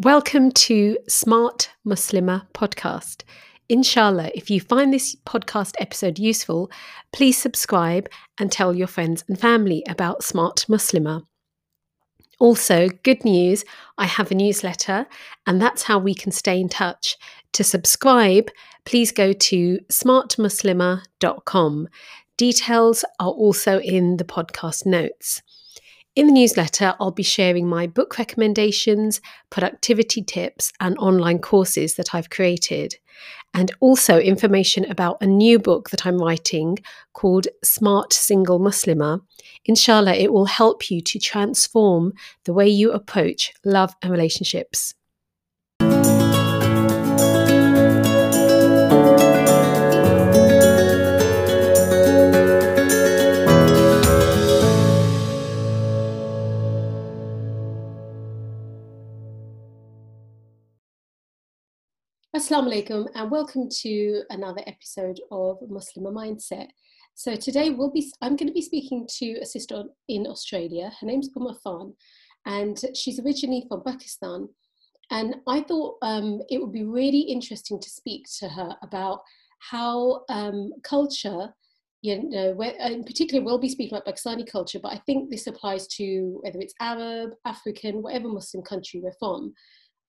Welcome to Smart Muslimah podcast. Inshallah, if you find this podcast episode useful, please subscribe and tell your friends and family about Smart Muslimah. Also, good news I have a newsletter, and that's how we can stay in touch. To subscribe, please go to smartmuslimah.com. Details are also in the podcast notes. In the newsletter, I'll be sharing my book recommendations, productivity tips, and online courses that I've created, and also information about a new book that I'm writing called Smart Single Muslimah. Inshallah, it will help you to transform the way you approach love and relationships. Assalamu alaikum and welcome to another episode of Muslimah Mindset. So today we'll be I'm going to be speaking to a sister in Australia. Her name's Umma Fan and she's originally from Pakistan. And I thought um, it would be really interesting to speak to her about how um, culture, you know, where, in particular, we'll be speaking about Pakistani culture, but I think this applies to whether it's Arab, African, whatever Muslim country we're from.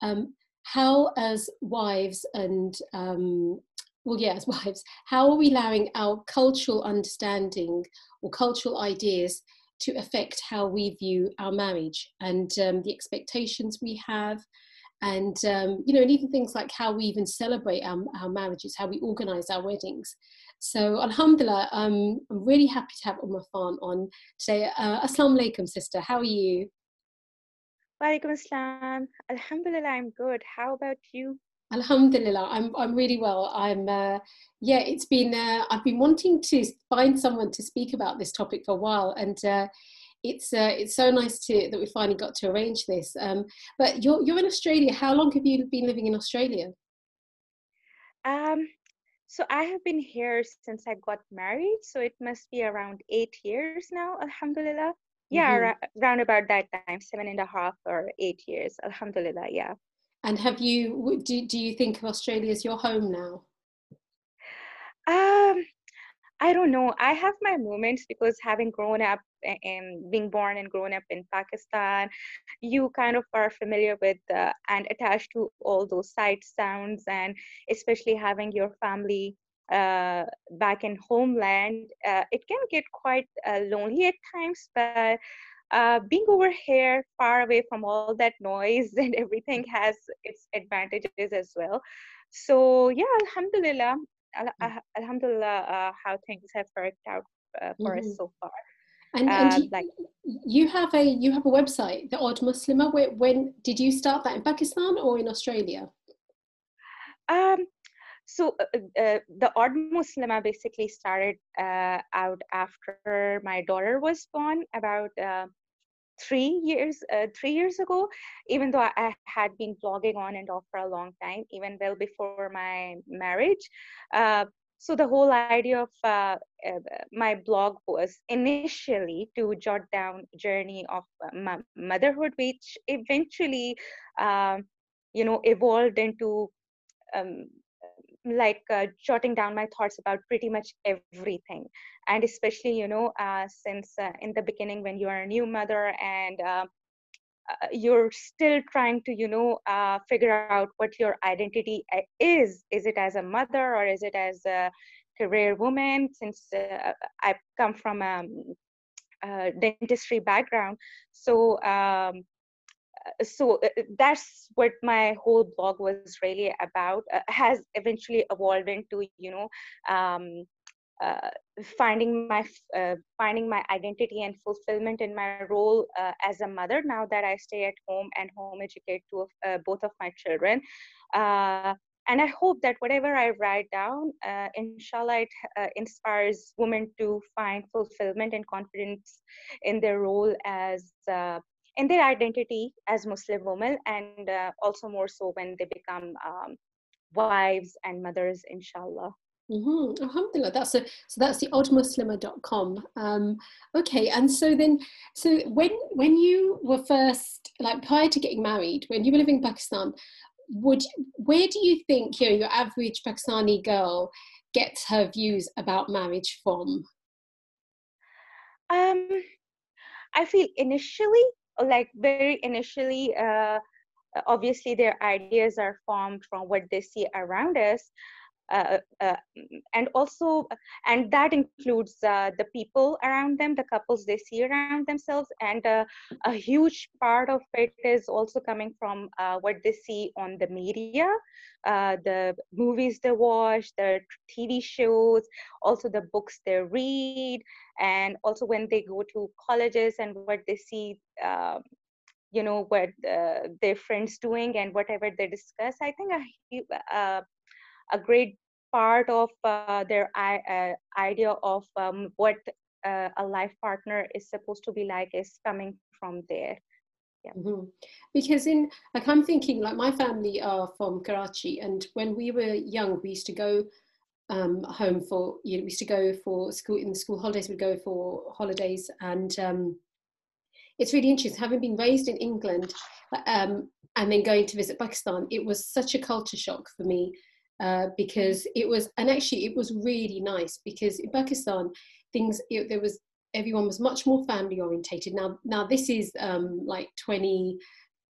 Um, how as wives and um, well yeah as wives how are we allowing our cultural understanding or cultural ideas to affect how we view our marriage and um, the expectations we have? And um, you know and even things like how we even celebrate our, our marriages how we organize our weddings. So alhamdulillah um, i'm really happy to have Umma Fan on today. Uh, assalamu alaikum sister. How are you Walaikum assalam. Alhamdulillah, I'm good. How about you? Alhamdulillah, I'm I'm really well. I'm uh, yeah. It's been uh, I've been wanting to find someone to speak about this topic for a while, and uh, it's uh, it's so nice to that we finally got to arrange this. Um, but you're you're in Australia. How long have you been living in Australia? Um, so I have been here since I got married. So it must be around eight years now. Alhamdulillah yeah mm-hmm. ra- around about that time seven and a half or eight years alhamdulillah yeah. And have you do, do you think of australia as your home now? Um i don't know. I have my moments because having grown up and being born and grown up in pakistan you kind of are familiar with uh, and attached to all those sight sounds and especially having your family uh, back in homeland, uh, it can get quite uh, lonely at times, but uh, being over here far away from all that noise and everything has its advantages as well. So yeah, alhamdulillah, al- alhamdulillah, uh, how things have worked out uh, for mm-hmm. us so far. And, and you, like, you have a you have a website, the Odd Muslimah. When, when did you start that in Pakistan or in Australia? Um, so uh, uh, uh, the Odd muslima basically started uh, out after my daughter was born about uh, three years uh, three years ago even though I, I, had been blogging on and off for a long time even well before my marriage. So the whole idea of my blog was initially to jot down journey of motherhood which eventually um, you know evolved into um, like uh, jotting down my thoughts about pretty much everything. And especially you know uh, since uh, in the beginning when you are a new mother and uh, uh, you're still trying to you know uh, figure out what your identity is is it as a mother or is it as a career woman? Since i come from a, a dentistry background. So um, so uh, uh, that's what my whole blog was really about uh, has eventually evolved into you know um, uh, finding my uh, finding my identity and fulfillment in my role uh, as a mother now that I stay at home and home educate of both of my children. and I hope that whatever I write down, inshallah, it inspires women to find fulfillment and confidence in their role as in their identity as Muslim women, and uh, also more so when they become um, wives and mothers, inshallah. Mm-hmm. Alhamdulillah. That's a so that's the oddmuslima.com. Um, okay, and so then so when when you were first like prior to getting married, when you were living in Pakistan, would where do you think you know your average Pakistani girl gets her views about marriage from? Um, I feel initially, like very initially, uh, obviously their ideas are formed from what they see around us and also and that includes uh, the people around them the couples they see around themselves. And uh, a huge part of it is also coming from uh, what they see on the media uh, the movies they watch the tv shows also the books they read. And also when they go to colleges and what they see um, you know what their friends doing and whatever they discuss. I think a, a great part of uh, their uh, idea of um, what uh, a life partner is supposed to be like is coming from there. Yeah. Mm-hmm. Because in like I'm thinking like my family are from Karachi, and when we were young, we used to go um, home for you know we used to go for school in the school holidays. We'd go for holidays, and um, it's really interesting having been raised in England um, and then going to visit Pakistan. It was such a culture shock for me uh, because it was, and actually it was really nice because in Pakistan, things, it, there was, everyone was much more family orientated. Now, now this is um, like 20,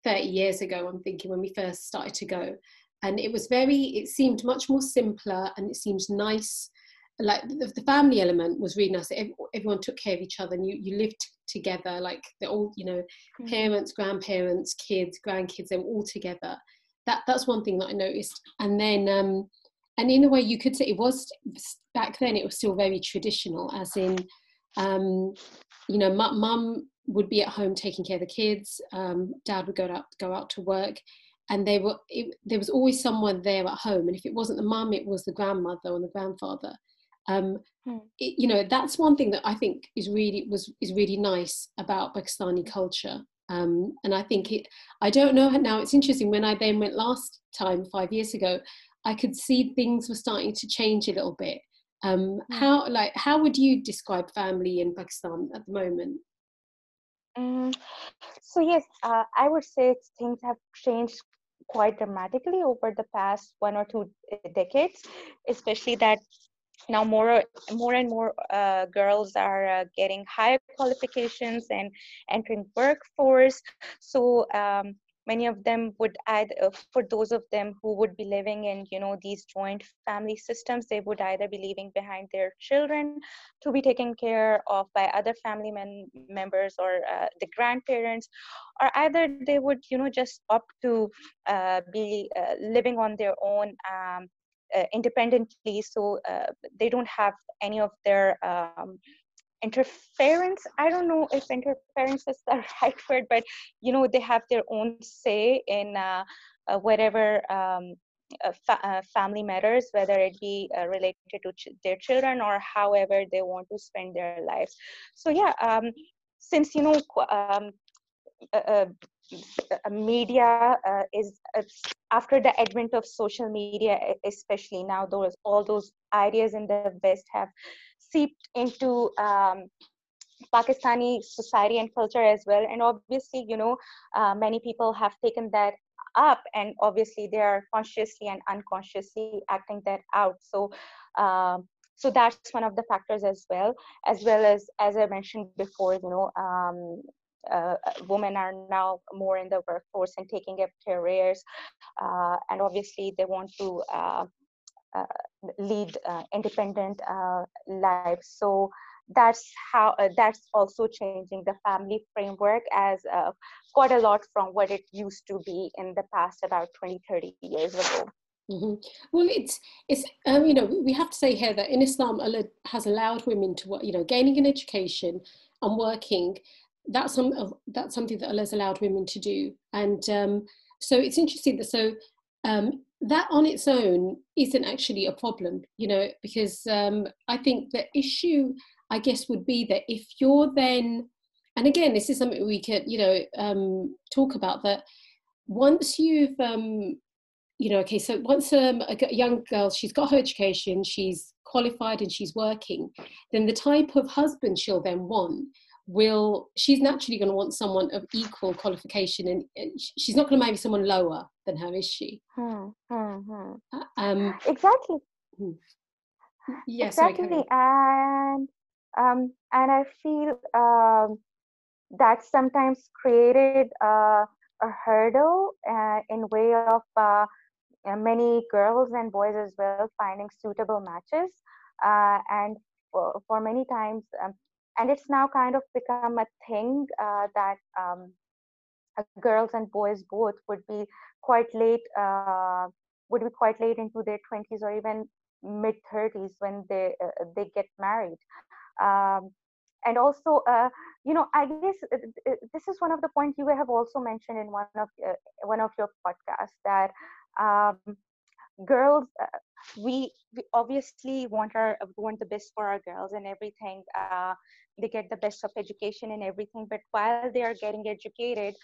30 years ago, I'm thinking when we first started to go. And it was very, it seemed much more simpler and it seemed nice. Like the, the family element was really nice. everyone took care of each other and you, you lived together, like the all, you know, mm-hmm. parents, grandparents, kids, grandkids, they were all together that that's one thing that I noticed. And then, um, and in a way, you could say it was back then. It was still very traditional, as in, um, you know, mum would be at home taking care of the kids. Um, dad would go out go out to work, and they were it, there was always someone there at home. And if it wasn't the mum, it was the grandmother or the grandfather. Um, hmm. it, you know, that's one thing that I think is really was is really nice about Pakistani culture. Um, and I think it, I don't know now, it's interesting. When I then went last time, five years ago, I could see things were starting to change a little bit. Um, mm. How, like, how would you describe family in Pakistan at the moment? Mm, so yes, uh, I would say things have changed quite dramatically over the past one or two decades, especially that now more more and more uh, girls are uh, getting higher qualifications and entering workforce. So um, many of them would add uh, for those of them who would be living in you know these joint family systems they would either be leaving behind their children to be taken care of by other family men- members or uh, the grandparents or either they would you know just opt to uh, be uh, living on their own um, independently so uh, they don't have any of their um, interference. I don't know if interference is the right word but you know they have their own say in uh, uh, whatever um, uh, fa- uh, family matters whether it be related to ch- their children or however they want to spend their lives. So yeah um, since you know um, media uh, is uh, after the advent of social media especially now those all those ideas in the west have seeped into um, pakistani society and culture as well. And obviously you know uh, many people have taken that up and obviously they are consciously and unconsciously acting that out. So um, so that's one of the factors as well as well as as i mentioned before you know um, uh, women are now more in the workforce and taking up careers uh, and obviously they want to uh, uh lead uh, independent lives so that's how that's also changing the family framework as quite a lot from what it used to be in the past about 20 30 years ago Mm-hmm. Well, it's it's um, you know we have to say here that in Islam Allah has allowed women to you know gaining an education and working that's some that's something that Allah's allowed women to do, and um, so it's interesting that so um, that on its own isn't actually a problem, you know, because um, I think the issue, I guess, would be that if you're then, and again, this is something we could, you know, um, talk about that once you've um, you know, okay, so once um, a young girl, she's got her education, she's qualified and she's working, then the type of husband she'll then want will, she's naturally going to want someone of equal qualification and she's not going to marry someone lower than her, is she? Hmm, hmm, hmm. Uh, um, exactly. Hmm. Yes, exactly. Sorry, and um, and I feel um, that sometimes created uh, a hurdle uh, in way of uh, many girls and boys as well finding suitable matches uh, and for, for, many times um, and it's now kind of become a thing uh, that um, girls and boys both would be quite late uh, would be quite late into their 20s or even mid 30s when they uh, they get married. Um, and also uh, you know i guess uh, uh, this is one of the points you have also mentioned in one of uh, one of your podcasts that um, girls uh, we we obviously want our want the best for our girls and everything uh, they get the best of education and everything but while they are getting educated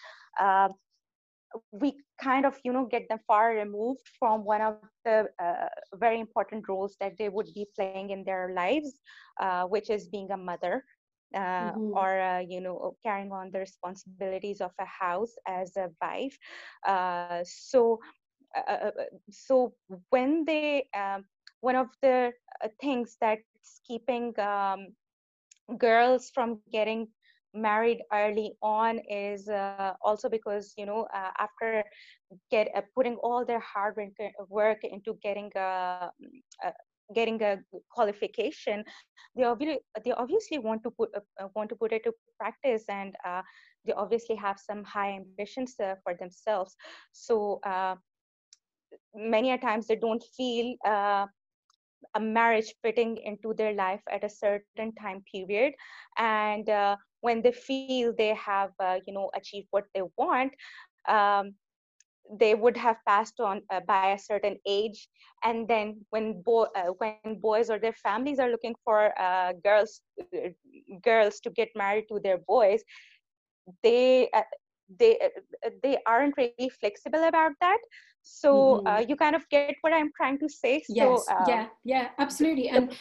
uh, we kind of you know get them far removed from one of the uh, very important roles that they would be playing in their lives uh, which is being a mother uh, mm-hmm. or uh, you know carrying on the responsibilities of a house as a wife uh, so uh, uh, so when they um, one of the things that's keeping um, girls from getting married early on is uh, also because you know uh, after get uh, putting all their hard work into getting a, getting a qualification they obviously they obviously want to put uh, want to put it to practice and uh, they obviously have some high ambitions uh, for themselves. So uh, many a times they don't feel uh, a marriage fitting into their life at a certain time period. And uh, when they feel they have you know achieved what they want um, they would have passed on uh, by a certain age. And then when bo- uh, when boys or their families are looking for uh, girls uh, girls to get married to their boys they uh, they uh, they aren't really flexible about that so mm-hmm. you kind of get what i'm trying to say yes so, yeah yeah absolutely and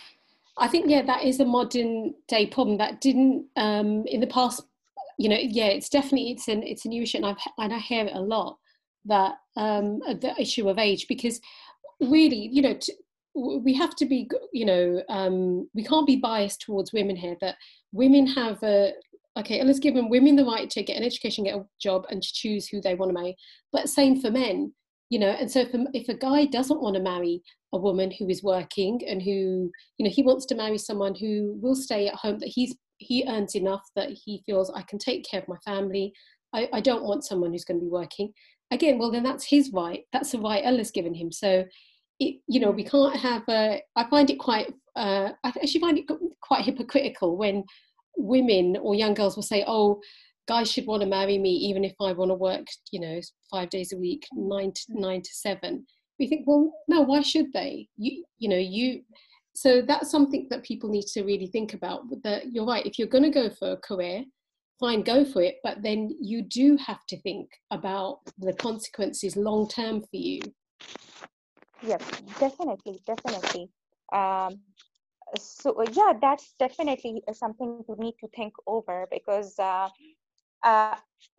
i think yeah that is a modern day problem that didn't um in the past you know yeah it's definitely it's an it's a new issue and i've and i hear it a lot that um, uh, the issue of age because really, you know, t- we have to be, you know, um, we can't be biased towards women here. That women have a okay, let's give them women the right to get an education, get a job, and to choose who they want to marry. But same for men, you know. And so if a, if a guy doesn't want to marry a woman who is working and who, you know, he wants to marry someone who will stay at home, that he's he earns enough that he feels I can take care of my family. I, I don't want someone who's going to be working again, well, then that's his right. That's the right Allah's given him. So, it, you know, we mm. can't have a. I find it quite. Uh, I actually find it quite hypocritical when women or young girls will say, "Oh, guys should want to marry me even if I want to work, you know, five days a week, nine to nine to seven. We think, well, no, why should they? You, you know, you. So that's something that people need to really think about. That you're right. If you're going to go for a career, fine, go for it. But then you do have to think about the consequences long term for you. Yes, definitely, definitely. Um, so yeah, that's definitely something you need to think over because. Uh, uh,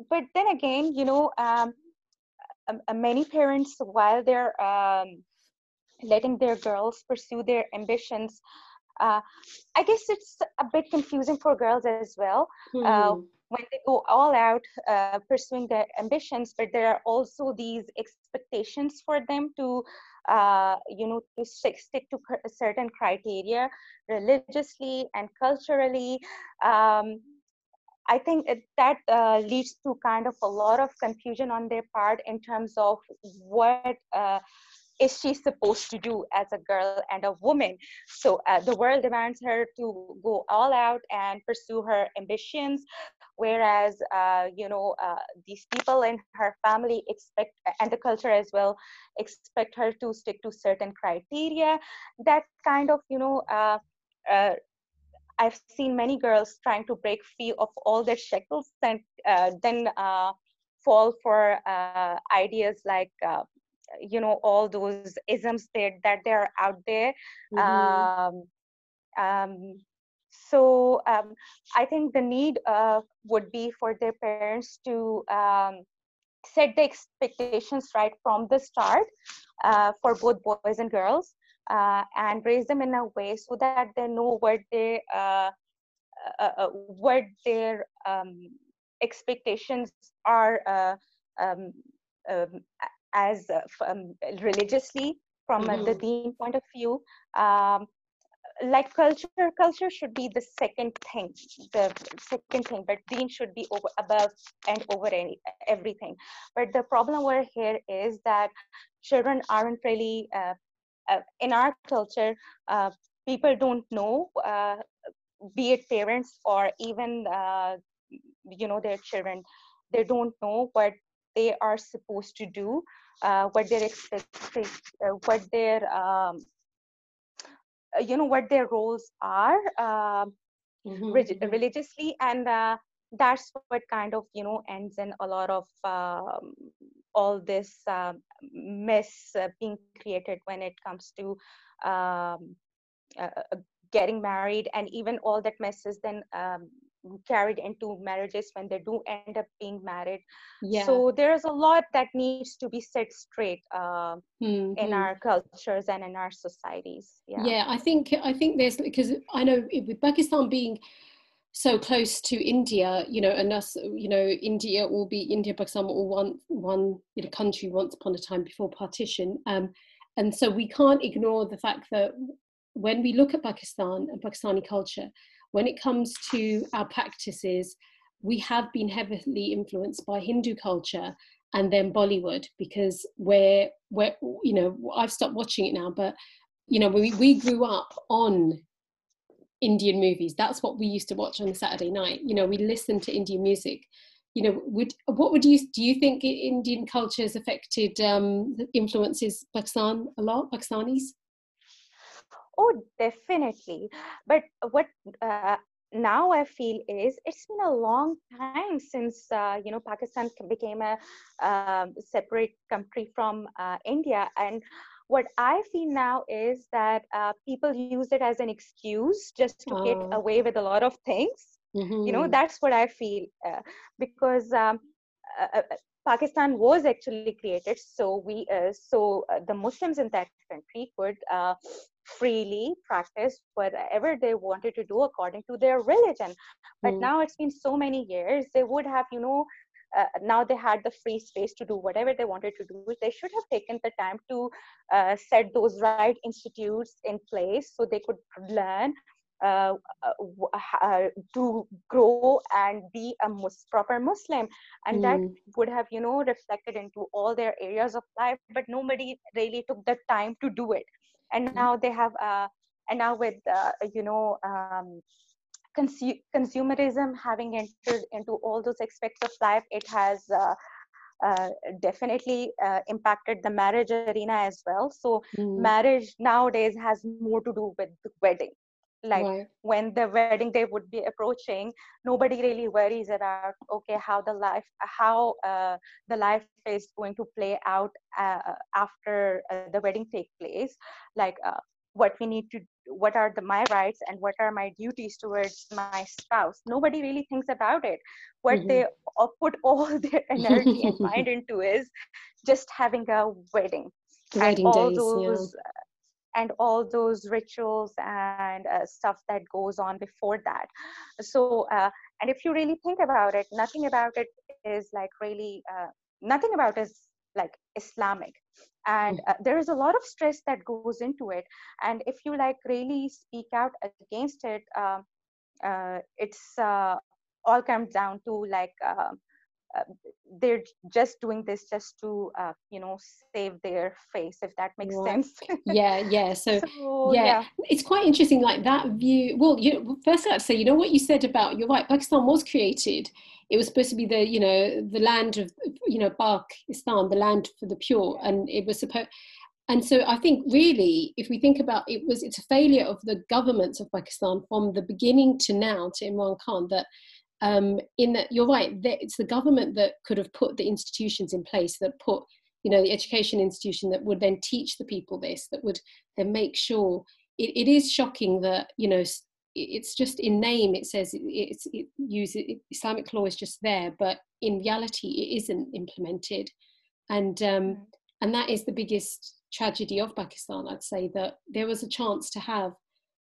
but then again, you know, um, uh, many parents, while they're um, letting their girls pursue their ambitions, uh, I guess it's a bit confusing for girls as well. Uh, hmm. Uh, when they go all out uh, pursuing their ambitions, but there are also these expectations for them to, uh, you know, to stick, stick to certain criteria religiously and culturally. Um, I think that uh, leads to kind of a lot of confusion on their part in terms of what is she supposed to do as a girl and a woman? So uh, the world demands her to go all out and pursue her ambitions, whereas uh, you know uh, these people in her family expect, and the culture as well, expect her to stick to certain criteria. That kind of you know. Uh, uh, I've seen many girls trying to break free of all their shackles and uh, then fall for ideas like you know all those isms that that they're out there mm-hmm. um, um, so um, i think the need uh, would be for their parents to um, set the expectations right from the start uh, for both boys and girls uh, and raise them in a way so that they know what they uh, uh, uh, what their um, expectations are um, um, as um, religiously from mm-hmm. the deen point of view um, like culture culture should be the second thing the second thing but deen should be over above and over any everything but the problem over here is that children aren't really uh, uh, in our culture uh, people don't know uh, be it parents or even uh, you know their children they don't know what they are supposed to do uh, what their expected what their um, uh, you know what their roles are uh, mm-hmm. mm-hmm. religiously and uh, that's what kind of you know ends in a lot of um, all this um, mess uh, being created when it comes to um, uh, uh, getting married and even all that mess is then um, carried into marriages when they do end up being married yeah. so there's a lot that needs to be set straight uh, mm-hmm. in our cultures and in our societies yeah. yeah i think i think there's because i know with pakistan being so close to india you know and us you know india will be india pakistan all one one you know, country once upon a time before partition. Um, and so we can't ignore the fact that when we look at pakistan and pakistani culture when it comes to our practices, we have been heavily influenced by Hindu culture and then Bollywood because we're, we're you know, I've stopped watching it now, but, you know, we, we grew up on Indian movies. That's what we used to watch on a Saturday night. You know, we listened to Indian music. You know, would what would you do? You think Indian culture has affected um, influences Pakistan a lot, Pakistanis? Oh, definitely. But what uh, now I feel is it's been a long time since uh, you know Pakistan became a uh, separate country from uh, India, and what I feel now is that uh, people use it as an excuse just to oh. get away with a lot of things. Mm-hmm. You know, mm-hmm. that's what I feel uh, because. Um, Pakistan was actually created so we so the Muslims in that country could freely practice whatever they wanted to do according to their religion but mm. now it's been so many years they would have you know uh, now they had the free space to do whatever they wanted to do they should have taken the time to uh, set those right institutes in place so they could learn uh, uh, uh to grow and be a mus- proper muslim and mm. that would have you know reflected into all their areas of life but nobody really took the time to do it and mm-hmm. now they have uh, and now with uh, you know um, consu- consumerism having entered into all those aspects of life it has uh, uh, definitely uh, impacted the marriage arena as well. So mm. marriage nowadays has more to do with the wedding. Like right. when the wedding day would be approaching, nobody really worries about okay how the life how uh, the life is going to play out uh, after uh, the wedding take place. Like uh, what we need to what are the my rights and what are my duties towards my spouse nobody really thinks about it what mm-hmm. they put all their energy and mind into is just having a wedding, wedding and all days, those yeah. and all those rituals and uh, stuff that goes on before that so uh, and if you really think about it nothing about it is like really uh, nothing about it is like islamic and mm. uh, there is a lot of stress that goes into it and if you like really speak out against it um, uh, it's uh, all comes down to like uh, they're just doing this just to uh, you know save their face if that makes right. sense yeah yeah so, so yeah. yeah. it's quite interesting like that view well you first i'd say you know what you said about you're right pakistan was created it was supposed to be the you know the land of you know Pakistan, the land for the pure, and it was supposed. And so I think really, if we think about it, was it's a failure of the governments of Pakistan from the beginning to now to Imran Khan that um, in that you're right, that it's the government that could have put the institutions in place that put you know the education institution that would then teach the people this that would then make sure it, it is shocking that you know it's just in name it says it's it uses islamic law is just there but in reality it isn't implemented and um mm. and that is the biggest tragedy of pakistan i'd say that there was a chance to have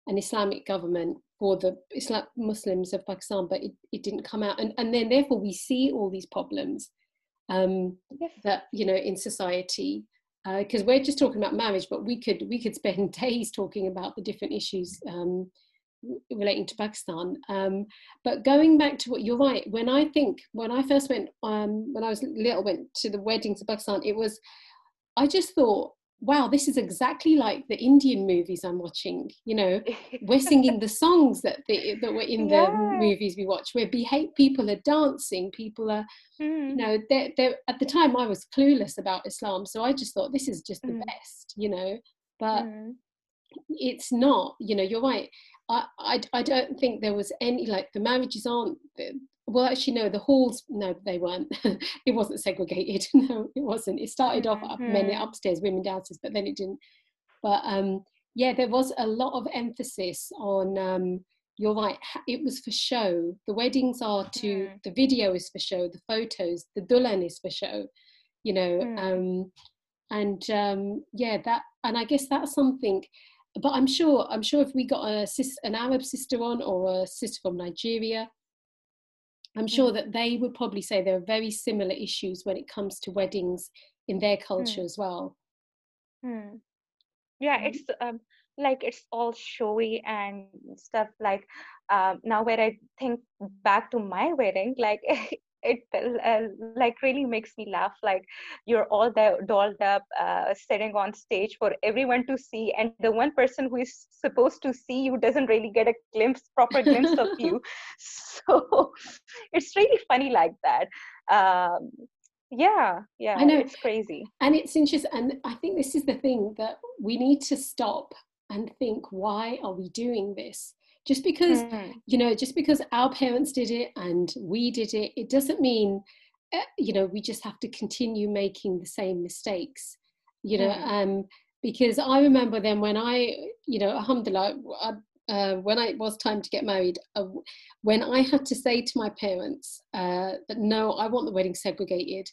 an islamic government for the islam muslims of pakistan but it, it didn't come out and, and then therefore we see all these problems um yes. that you know in society because uh, we're just talking about marriage but we could we could spend days talking about the different issues um relating to Pakistan. Um, but going back to what you're right, when I think when I first went um, when I was little went to the weddings of Pakistan, it was I just thought, wow, this is exactly like the Indian movies I'm watching. You know, we're singing the songs that the, that were in yeah. the movies we watch. Where behave people are dancing, people are, mm. you know, they're, they're, at the time I was clueless about Islam, so I just thought this is just the mm. best, you know. But mm. it's not. You know, you're right I, I, I don't think there was any like the marriages aren't well actually no the halls no they weren't it wasn't segregated no it wasn't it started off up mm-hmm. men upstairs women downstairs but then it didn't but um yeah there was a lot of emphasis on um you're right it was for show the weddings are to mm. the video is for show the photos the dulhan is for show you know mm. um and um yeah that and i guess that's something but I'm sure I'm sure if we got a sis, an Arab sister on or a sister from Nigeria, I'm sure mm. that they would probably say there are very similar issues when it comes to weddings in their culture mm. as well. Mm. Yeah, mm. it's um, like it's all showy and stuff. Like um, now, where I think back to my wedding, like it uh, like really makes me laugh like you're all there dolled up uh, sitting on stage for everyone to see and the one person who is supposed to see you doesn't really get a glimpse proper glimpse of you. So it's really funny like that. Um, yeah yeah i know. it's crazy. And it's interesting and i think this is the thing that we need to stop and think why are we doing this just because mm. you know just because our parents did it and we did it it doesn't mean uh, you know we just have to continue making the same mistakes you know mm. um because i remember then when i you know alhamdulillah I, uh, when I, it was time to get married, uh, when I had to say to my parents uh, that no, I want the wedding segregated.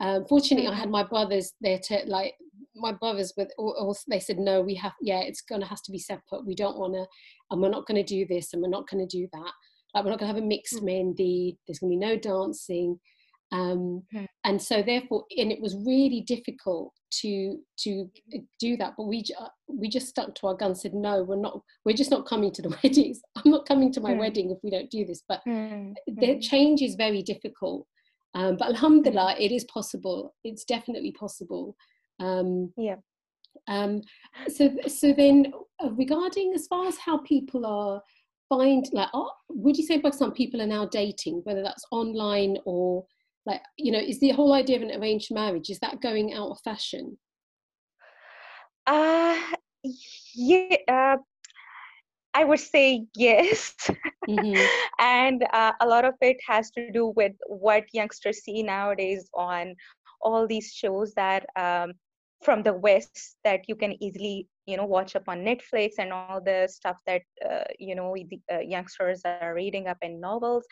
Um, fortunately, I had mm. my brothers there to like my brothers also they said no we have yeah it's gonna has to be separate we don't want to and we're not going to do this and we're not going to do that like we're not going to have a mixed mm. there's going to be no dancing um, mm. and so therefore and it was really difficult to to do that but we we just stuck to our guns said no we're not we're just not coming to the weddings i'm not coming to my mm. wedding if we don't do this but mm. the hmm. change is very difficult um, but alhamdulillah it is possible it's definitely possible um, yeah. Um, so, so then uh, regarding as far as how people are find like, oh, would you say by some people are now dating, whether that's online or like, you know, is the whole idea of an arranged marriage is that going out of fashion? Uh, yeah. Uh, I would say yes. Mm-hmm. and uh, a lot of it has to do with what youngsters see nowadays on all these shows that um, from the west that you can easily you know watch up on netflix and all the stuff that uh, you know the uh, youngsters are reading up in novels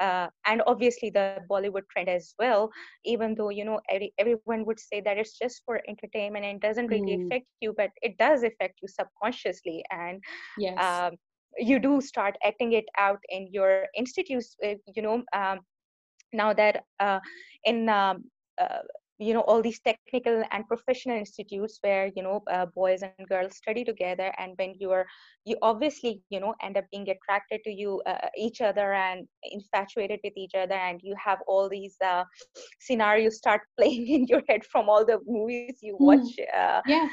uh, and obviously the bollywood trend as well even though you know every, everyone would say that it's just for entertainment and doesn't really mm. affect you but it does affect you subconsciously and yes. Um, you do start acting it out in your institutes uh, you know um, now that uh, in um, uh, you know all these technical and professional institutes where you know uh, boys and girls study together and when you are you obviously you know end up being attracted to you uh, each other and infatuated with each other and you have all these uh, scenarios start playing in your head from all the movies you hmm. watch mm. yeah.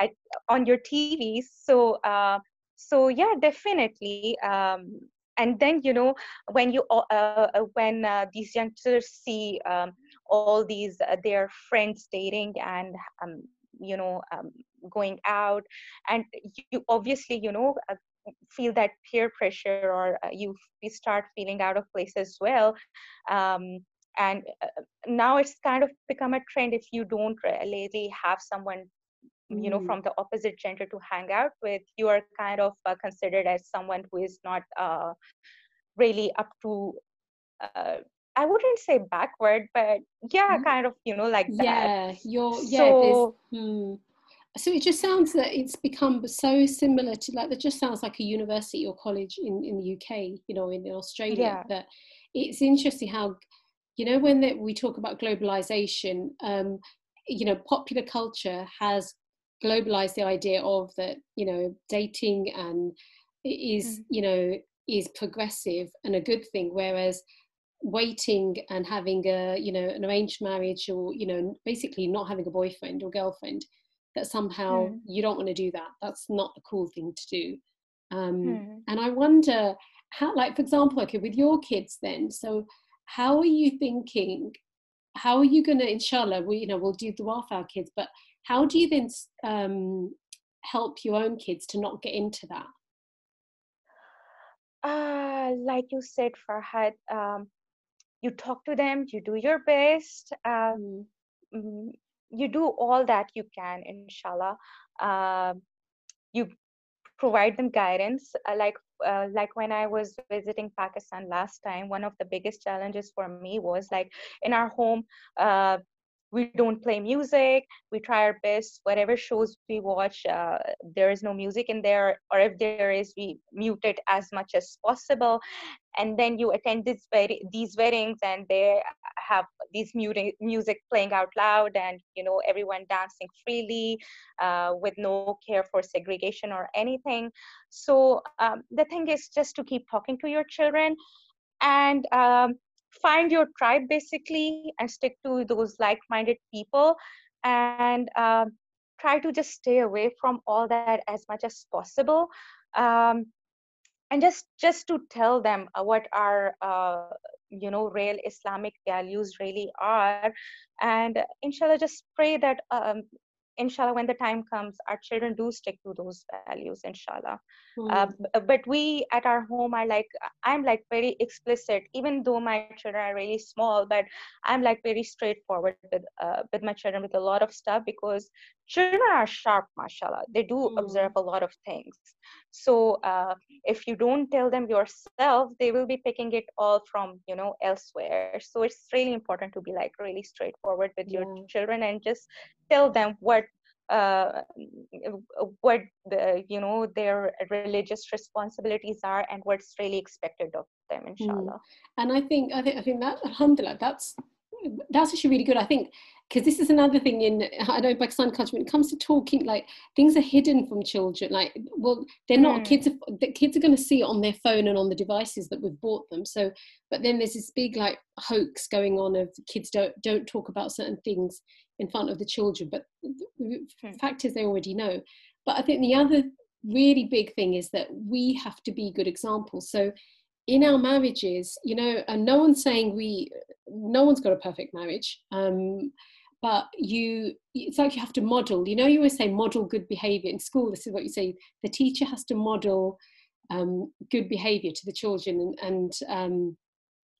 at, on your tvs so uh, so yeah definitely um, and then you know when you uh, uh, when these youngsters see um, all these uh, their friends dating and um, you know um, going out and you obviously you know uh, feel that peer pressure or uh, you start feeling out of place as well um, and uh, now it's kind of become a trend if you don't really have someone you know mm. from the opposite gender to hang out with you are kind of uh, considered as someone who is not uh, really up to uh, I wouldn't say backward, but yeah, mm. kind of, you know, like that. Yeah, you're, yeah, so, hmm. so it just sounds that it's become so similar to like, that just sounds like a university or college in, in the UK, you know, in Australia. Yeah. That it's interesting how, you know, when the, we talk about globalization, um, you know, popular culture has globalized the idea of that, you know, dating and is, mm. you know, is progressive and a good thing, whereas waiting and having a you know an arranged marriage or you know basically not having a boyfriend or girlfriend that somehow mm. you don't want to do that that's not a cool thing to do um, mm. and i wonder how like for example okay with your kids then so how are you thinking how are you going to inshallah we you know we'll do dua for our kids but how do you then um, help your own kids to not get into that uh, like you said Farhat um, you talk to them you do your best uh, mm. you do all that you can inshallah uh, you provide them guidance uh, like uh, like when i was visiting pakistan last time one of the biggest challenges for me was like in our home uh, we don't play music we try our best whatever shows we watch uh, there is no music in there or if there is we mute it as much as possible. And then you attend this these weddings and they have these music playing out loud and you know everyone dancing freely uh, with no care for segregation or anything. So um, the thing is just to keep talking to your children. And um, find your tribe basically and stick to those like-minded people and um, try to just stay away from all that as much as possible um, and just just to tell them uh, what our uh, you know real islamic values really are. And inshallah just pray that um, inshallah when the time comes our children do stick to those values inshallah mm. uh, but we at our home are like i'm like very explicit even though my children are really small but i'm like very straightforward with uh, with my children with a lot of stuff because children are sharp mashallah they do mm. observe a lot of things so uh, if you don't tell them yourself they will be picking it all from you know elsewhere so it's really important to be like really straightforward with yeah. your children and just tell them what uh, what the you know their religious responsibilities are and what's really expected of them mm. inshallah mm. and i think i think i think that alhamdulillah that's that's actually really good i think because this is another thing in I don't know Pakistan culture when it comes to talking like things are hidden from children like well they're not mm. kids are, the kids are going to see it on their phone and on the devices that we've bought them so but then there's this big like hoax going on of kids don't don't talk about certain things in front of the children but the mm. fact is they already know but I think the other really big thing is that we have to be good examples so in our marriages you know and no one's saying we no one's got a perfect marriage um, but you it's like you have to model you know you always say model good behavior in school this is what you say the teacher has to model um, good behavior to the children and, and um,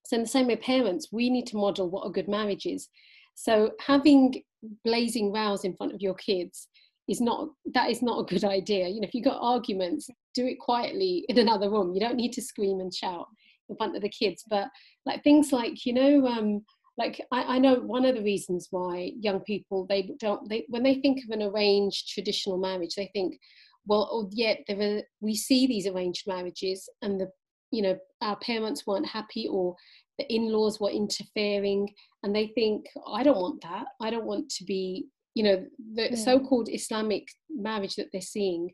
so in the same way parents we need to model what a good marriage is. So having blazing rows in front of your kids is not that is not a good idea. You know if you've got arguments do it quietly in another room. You don't need to scream and shout in front of the kids. But like things like you know um, like I, I, know one of the reasons why young people they don't they when they think of an arranged traditional marriage they think well oh, yet there are, we see these arranged marriages and the you know our parents weren't happy or the in-laws were interfering. And they think i don't want that. I don't want to be you know the yeah. so-called islamic marriage that they're seeing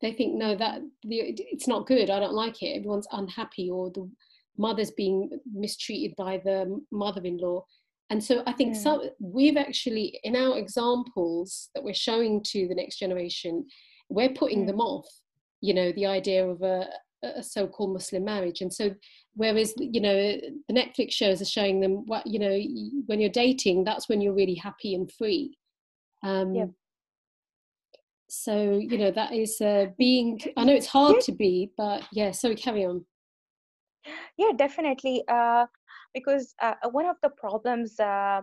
they think no that it's not good i don't like it everyone's unhappy or the mothers being mistreated by the mother-in-law and so i think mm. some we've actually in our examples that we're showing to the next generation we're putting mm. them off you know the idea of a, a so-called muslim marriage and so whereas you know the netflix shows are showing them what you know when you're dating that's when you're really happy and free um yeah. so you know that is uh, being i know it's hard yeah. to be but yeah so carry on yeah definitely uh, because uh, one of the problems uh,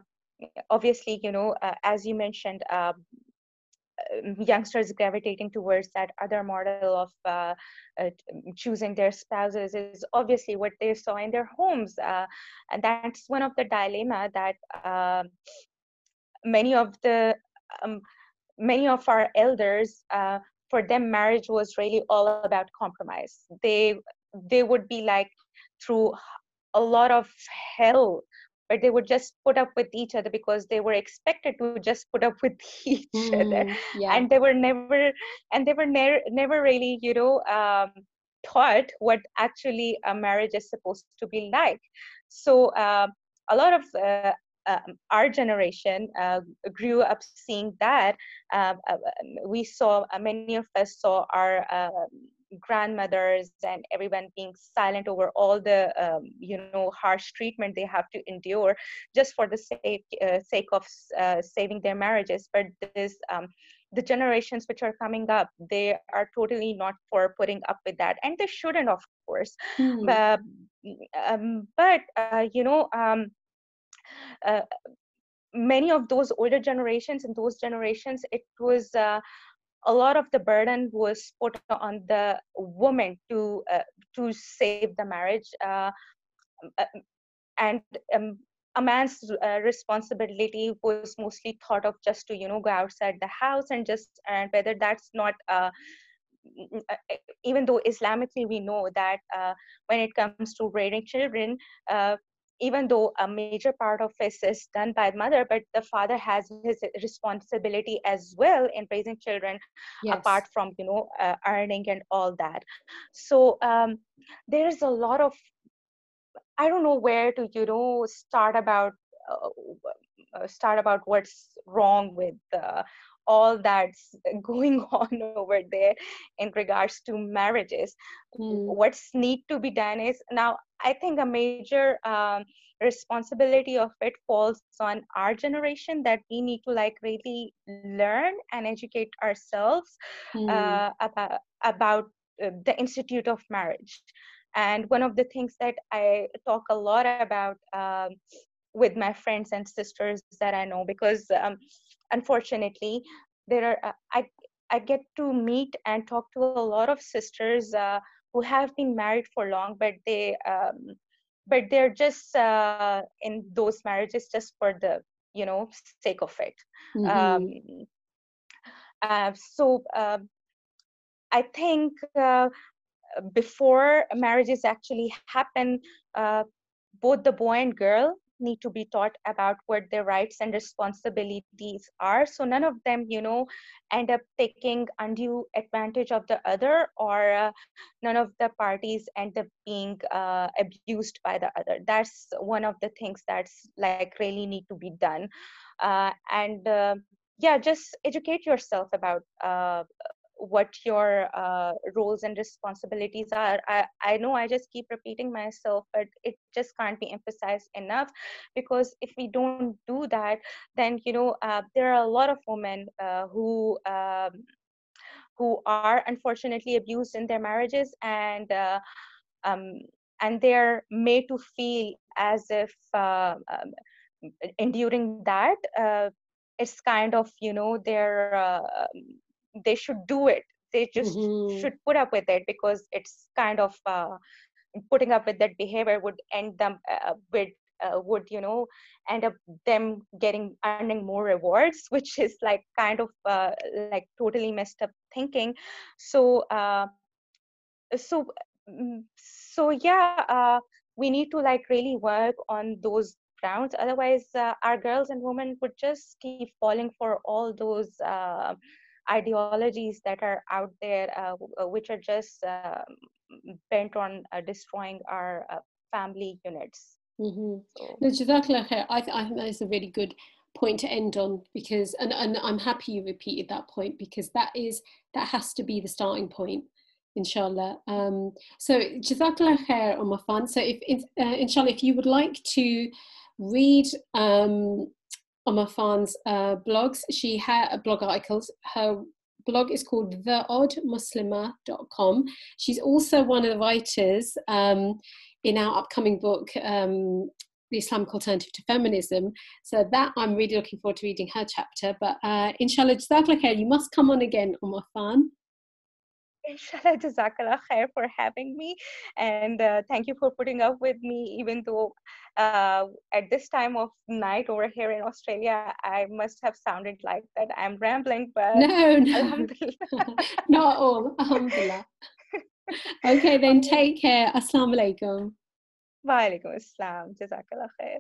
obviously you know uh, as you mentioned uh, youngsters gravitating towards that other model of uh, uh, choosing their spouses is obviously what they saw in their homes uh, and that's one of the dilemma that um, many of the um, many of our elders uh, for them marriage was really all about compromise. They they would be like through a lot of hell but they would just put up with each other because they were expected to just put up with each mm, other. yeah. and they were never and they were never never really you know um, taught what actually a marriage is supposed to be like. So uh, a lot of uh, um, our generation uh, grew up seeing that. Uh, uh, we saw many of us saw our um, grandmothers and everyone being silent over all the um, you know harsh treatment they have to endure just for the sake uh, sake of uh, saving their marriages but this um, the generations which are coming up they are totally not for putting up with that and they shouldn't of course mm. but, um, but uh, you know um, uh, many of those older generations and those generations it was uh, a lot of the burden was put on the woman to uh, to save the marriage uh, uh and um, a man's uh, responsibility was mostly thought of just to you know go outside the house and just and whether that's not even though islamically we know that when it comes to raising children even though a major part of this is done by the mother, but the father has his responsibility as well in raising children, yes. apart from you know uh, earning and all that. So um, there is a lot of I don't know where to you know start about uh, uh start about what's wrong with uh, all that's going on over there in regards to marriages mm. what's need to be done is now i think a major um, responsibility of it falls on our generation that we need to like really learn and educate ourselves mm. uh, about about uh, the institute of marriage and one of the things that i talk a lot about um, with my friends and sisters that i know because um, unfortunately there are uh, i i get to meet and talk to a lot of sisters uh, who have been married for long but they um, but they're just uh, in those marriages just for the you know sake of it mm-hmm. um, uh, so uh, i think uh, before marriages actually happen uh, both the boy and girl need to be taught about what their rights and responsibilities are. So none of them you know end up taking undue advantage of the other or uh, none of the parties end up being uh, abused by the other. That's one of the things that's like really need to be done. Uh, and uh, yeah just educate yourself about uh, what your uh, roles and responsibilities are. I, I know i just keep repeating myself but it just can't be emphasized enough because if we don't do that then you know uh, there are a lot of women uh, who um, who are unfortunately abused in their marriages and uh, um, and they're made to feel as if uh, um, enduring that uh, it's kind of you know they're they should do it. They just mm-hmm. should put up with it because it's kind of uh, putting up with that behavior would end them uh, with uh, would you know end up them getting earning more rewards which is like kind of uh, like totally messed up thinking. So uh, so mm, so yeah uh, we need to like really work on those grounds. Otherwise uh, our girls and women would just keep falling for all those uh, ideologies that are out there uh, uh which are just uh, bent on uh, destroying our uh, family units. Mm-hmm. So. I, th- I think that is a really good point to end on because and, and I'm happy you repeated that point because that is that has to be the starting point inshallah um, so jazakallah khair Umm Afan so if, if uh, inshallah if you would like to read um, Umm Afan's uh, blogs. She had uh, blog articles. Her blog is called theoddmuslimah.com. She's also one of the writers um, in our upcoming book, um, the Islamic alternative to feminism. So that I'm really looking forward to reading her chapter. But uh, inshallah, Jazakallah you must come on again, Umar Fan. Inshallah, Jazakallah khair for having me. And uh, thank you for putting up with me, even though uh, at this time of night over here in Australia, I must have sounded like that I'm rambling, but no, no, not at all. Alhamdulillah. okay, then take care. Assalamu alaikum. Wa alaikum assalam. Jazakallah khair.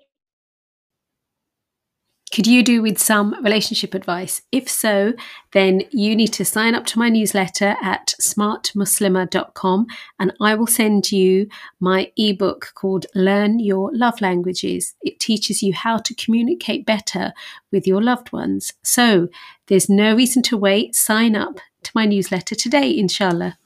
Could you do with some relationship advice? If so, then you need to sign up to my newsletter at smartmuslimah.com and I will send you my ebook called Learn Your Love Languages. It teaches you how to communicate better with your loved ones. So there's no reason to wait. Sign up to my newsletter today, inshallah.